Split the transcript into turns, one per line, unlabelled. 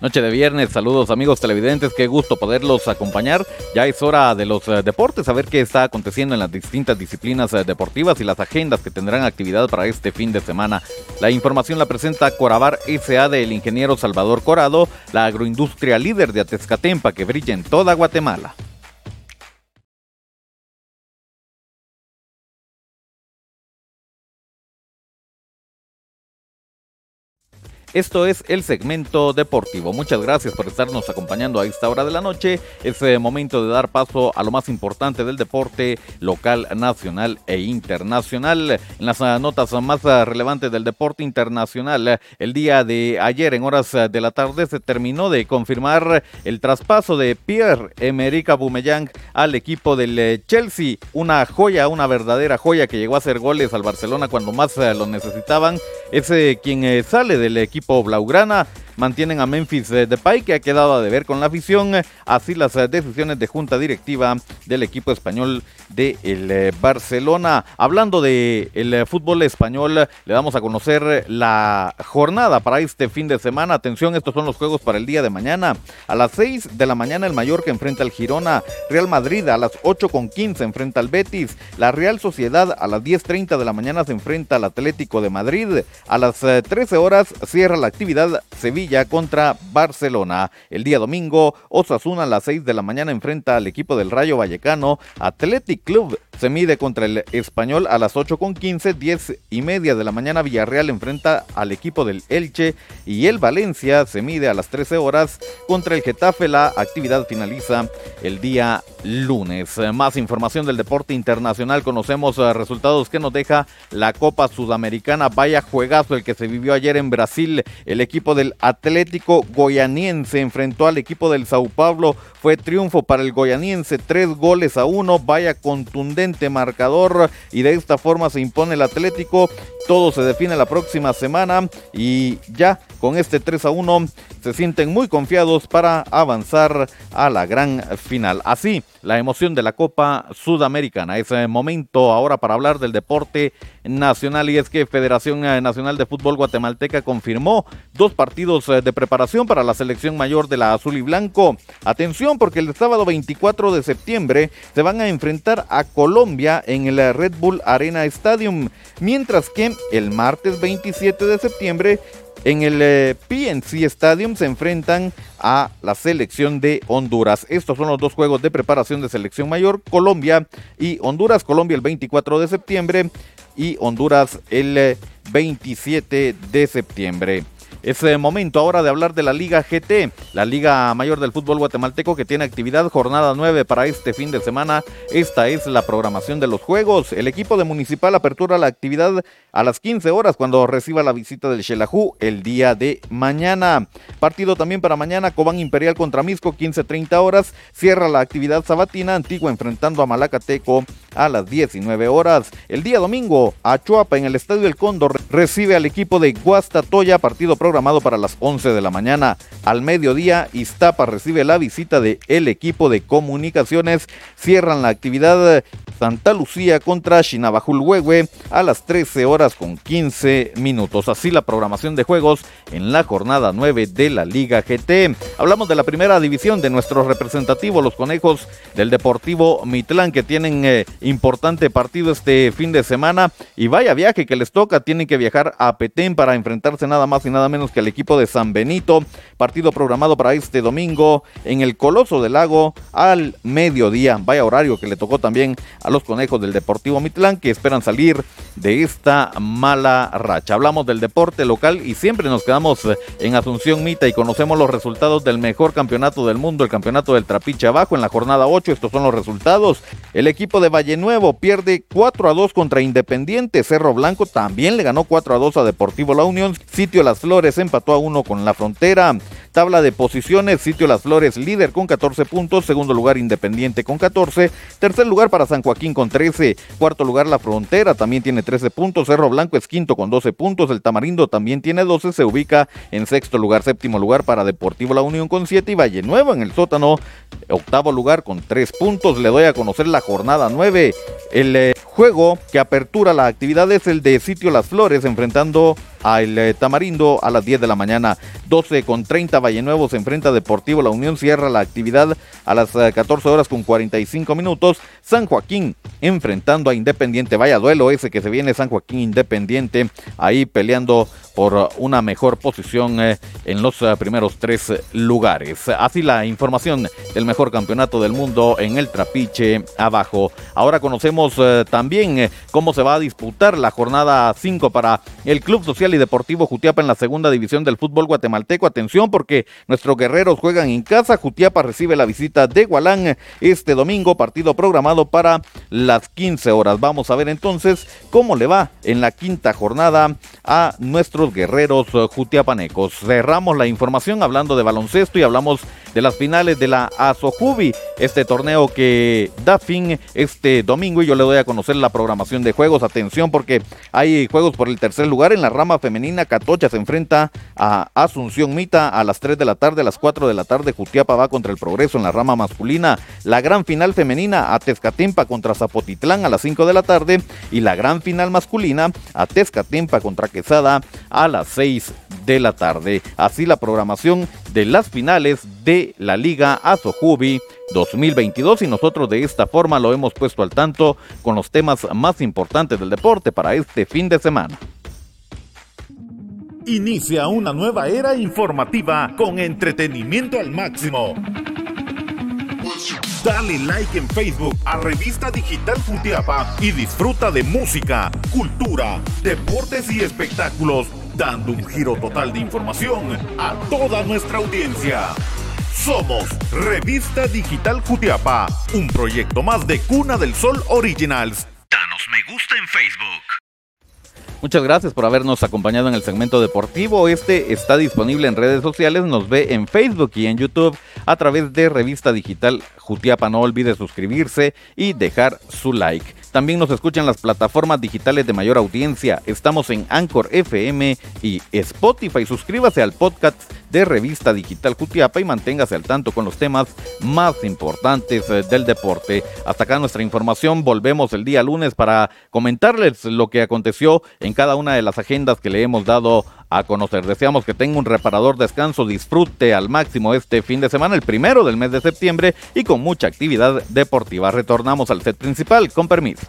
Noche de viernes, saludos amigos televidentes, qué gusto poderlos acompañar. Ya es hora de los eh, deportes, a ver qué está aconteciendo en las distintas disciplinas eh, deportivas y las agendas que tendrán actividad para este fin de semana. La información la presenta Corabar SA del ingeniero Salvador Corado, la agroindustria líder de Atezcatempa que brilla en toda Guatemala. Esto es el segmento deportivo. Muchas gracias por estarnos acompañando a esta hora de la noche. Es eh, momento de dar paso a lo más importante del deporte local, nacional e internacional. En las eh, notas más eh, relevantes del deporte internacional, el día de ayer en horas de la tarde se terminó de confirmar el traspaso de Pierre-Emerick Aubameyang al equipo del Chelsea. Una joya, una verdadera joya que llegó a hacer goles al Barcelona cuando más lo necesitaban. Es quien sale del equipo equipo Blaugrana mantienen a Memphis eh, Depay, que ha quedado a deber con la afición. Así las eh, decisiones de junta directiva del equipo español de el eh, Barcelona. Hablando de el fútbol español, le damos a conocer la jornada para este fin de semana. Atención, estos son los juegos para el día de mañana. A las 6 de la mañana el Mallorca enfrenta al Girona. Real Madrid a las 8 con 15 enfrenta al Betis. La Real Sociedad a las 10.30 de la mañana se enfrenta al Atlético de Madrid. A las 13 horas cierra la actividad Sevilla contra Barcelona. El día domingo, Osasuna a las 6 de la mañana enfrenta al equipo del Rayo Vallecano. Athletic Club se mide contra el Español a las 8 con 15, 10 y media de la mañana Villarreal enfrenta al equipo del Elche y el Valencia se mide a las 13 horas contra el Getafe. La actividad finaliza el día lunes. Más información del deporte internacional. Conocemos eh, resultados que nos deja la Copa Sudamericana. Vaya juegazo el que se vivió ayer en Brasil. El equipo del Atlético Goianiense enfrentó al equipo del Sao Paulo. Fue triunfo para el Goianiense, tres goles a uno. Vaya contundente marcador y de esta forma se impone el Atlético. Todo se define la próxima semana y ya con este 3 a 1 se sienten muy confiados para avanzar a la gran final. Así, la emoción de la Copa Sudamericana. Es momento ahora para hablar del deporte nacional y es que Federación Nacional de Fútbol Guatemalteca confirmó dos partidos eh, de preparación para la selección mayor de la Azul y Blanco. Atención porque el sábado 24 de septiembre se van a enfrentar a Colombia en el Red Bull Arena Stadium, mientras que el martes 27 de septiembre en el eh, PNC Stadium se enfrentan a la selección de Honduras. Estos son los dos juegos de preparación de selección mayor, Colombia y Honduras. Colombia el 24 de septiembre y Honduras el 27 eh, de septiembre. Es eh, momento ahora de hablar de la Liga GT, la Liga Mayor del Fútbol Guatemalteco que tiene actividad jornada 9 para este fin de semana. Esta es la programación de los juegos. El equipo de Municipal apertura la actividad a las 15 horas cuando reciba la visita del Xelajú el día de mañana. Partido también para mañana, Cobán Imperial contra Misco, 15.30 horas. Cierra la actividad sabatina, Antigua enfrentando a Malacateco a las 19 horas. El día domingo, Achuapa en el Estadio El Cóndor recibe al equipo de Guastatoya, partido programado para las 11 de la mañana. Al mediodía, Iztapa recibe la visita de el equipo de comunicaciones. Cierran la actividad Santa Lucía contra Chinabajulhuehue a las 13 horas con 15 minutos. Así la programación de juegos en la jornada 9 de la Liga GT. Hablamos de la primera división de nuestro representativo, los conejos del Deportivo Mitlán, que tienen eh, importante partido este fin de semana. Y vaya viaje que les toca, tienen que viajar a Petén para enfrentarse nada más y nada menos que al equipo de San Benito. Partido programado para este domingo en el Coloso del Lago al mediodía. Vaya horario que le tocó también a los conejos del Deportivo Mitlán que esperan salir de esta mala racha. Hablamos del deporte local y siempre nos quedamos en Asunción Mita y conocemos los resultados del mejor campeonato del mundo, el campeonato del Trapiche Abajo en la jornada 8. Estos son los resultados. El equipo de Valle Nuevo pierde 4 a 2 contra Independiente. Cerro Blanco también le ganó 4 a 2 a Deportivo La Unión. Sitio Las Flores empató a 1 con la Frontera. Tabla de posiciones, Sitio Las Flores líder con 14 puntos, segundo lugar Independiente con 14, tercer lugar para San Joaquín con 13, cuarto lugar La Frontera también tiene 13 puntos, Cerro Blanco es quinto con 12 puntos, el Tamarindo también tiene 12, se ubica en sexto lugar, séptimo lugar para Deportivo La Unión con 7 y Valle Nuevo en el sótano, octavo lugar con 3 puntos, le doy a conocer la jornada 9, el eh, juego que apertura la actividad es el de Sitio Las Flores enfrentando al eh, Tamarindo a las 10 de la mañana. 12 con 30 Valle Nuevo se enfrenta Deportivo La Unión, cierra la actividad a las 14 horas con 45 minutos. San Joaquín enfrentando a Independiente. Vaya duelo ese que se viene San Joaquín Independiente ahí peleando por una mejor posición eh, en los eh, primeros tres lugares. Así la información del mejor campeonato del mundo en el trapiche abajo. Ahora conocemos eh, también cómo se va a disputar la jornada 5 para el Club Social Deportivo Jutiapa en la segunda división del fútbol guatemalteco. Atención porque nuestros guerreros juegan en casa. Jutiapa recibe la visita de Gualán este domingo, partido programado para las 15 horas. Vamos a ver entonces cómo le va en la quinta jornada a nuestros guerreros eh, jutiapanecos. Cerramos la información hablando de baloncesto y hablamos de las finales de la Asojubi, este torneo que da fin este domingo y yo le doy a conocer la programación de juegos. Atención porque hay juegos por el tercer lugar en la rama femenina. Catocha se enfrenta a Asunción Mita a las 3 de la tarde, a las 4 de la tarde Jutiapa va contra el Progreso en la rama masculina. La gran final femenina a Tezcatempa contra Zapotitlán a las 5 de la tarde y la gran final masculina a Tezcatempa contra Quesada a las 6 de la tarde. Así la programación de las finales de la Liga Azojubi 2022 y nosotros de esta forma lo hemos puesto al tanto con los temas más importantes del deporte para este fin de semana.
Inicia una nueva era informativa con entretenimiento al máximo. Dale like en Facebook a Revista Digital Futiapa y disfruta de música, cultura, deportes y espectáculos dando un giro total de información a toda nuestra audiencia. Somos Revista Digital Jutiapa, un proyecto más de Cuna del Sol Originals. Danos me gusta en Facebook.
Muchas gracias por habernos acompañado en el segmento deportivo. Este está disponible en redes sociales, nos ve en Facebook y en YouTube a través de Revista Digital Jutiapa. No olvide suscribirse y dejar su like. También nos escuchan las plataformas digitales de mayor audiencia. Estamos en Anchor FM y Spotify. Suscríbase al podcast de Revista Digital Jutiapa y manténgase al tanto con los temas más importantes eh, del deporte. Hasta acá nuestra información. Volvemos el día lunes para comentarles lo que aconteció en cada una de las agendas que le hemos dado a conocer. Deseamos que tenga un reparador descanso, disfrute al máximo este fin de semana, el primero del mes de septiembre y con mucha actividad deportiva. Retornamos al set principal, con permiso.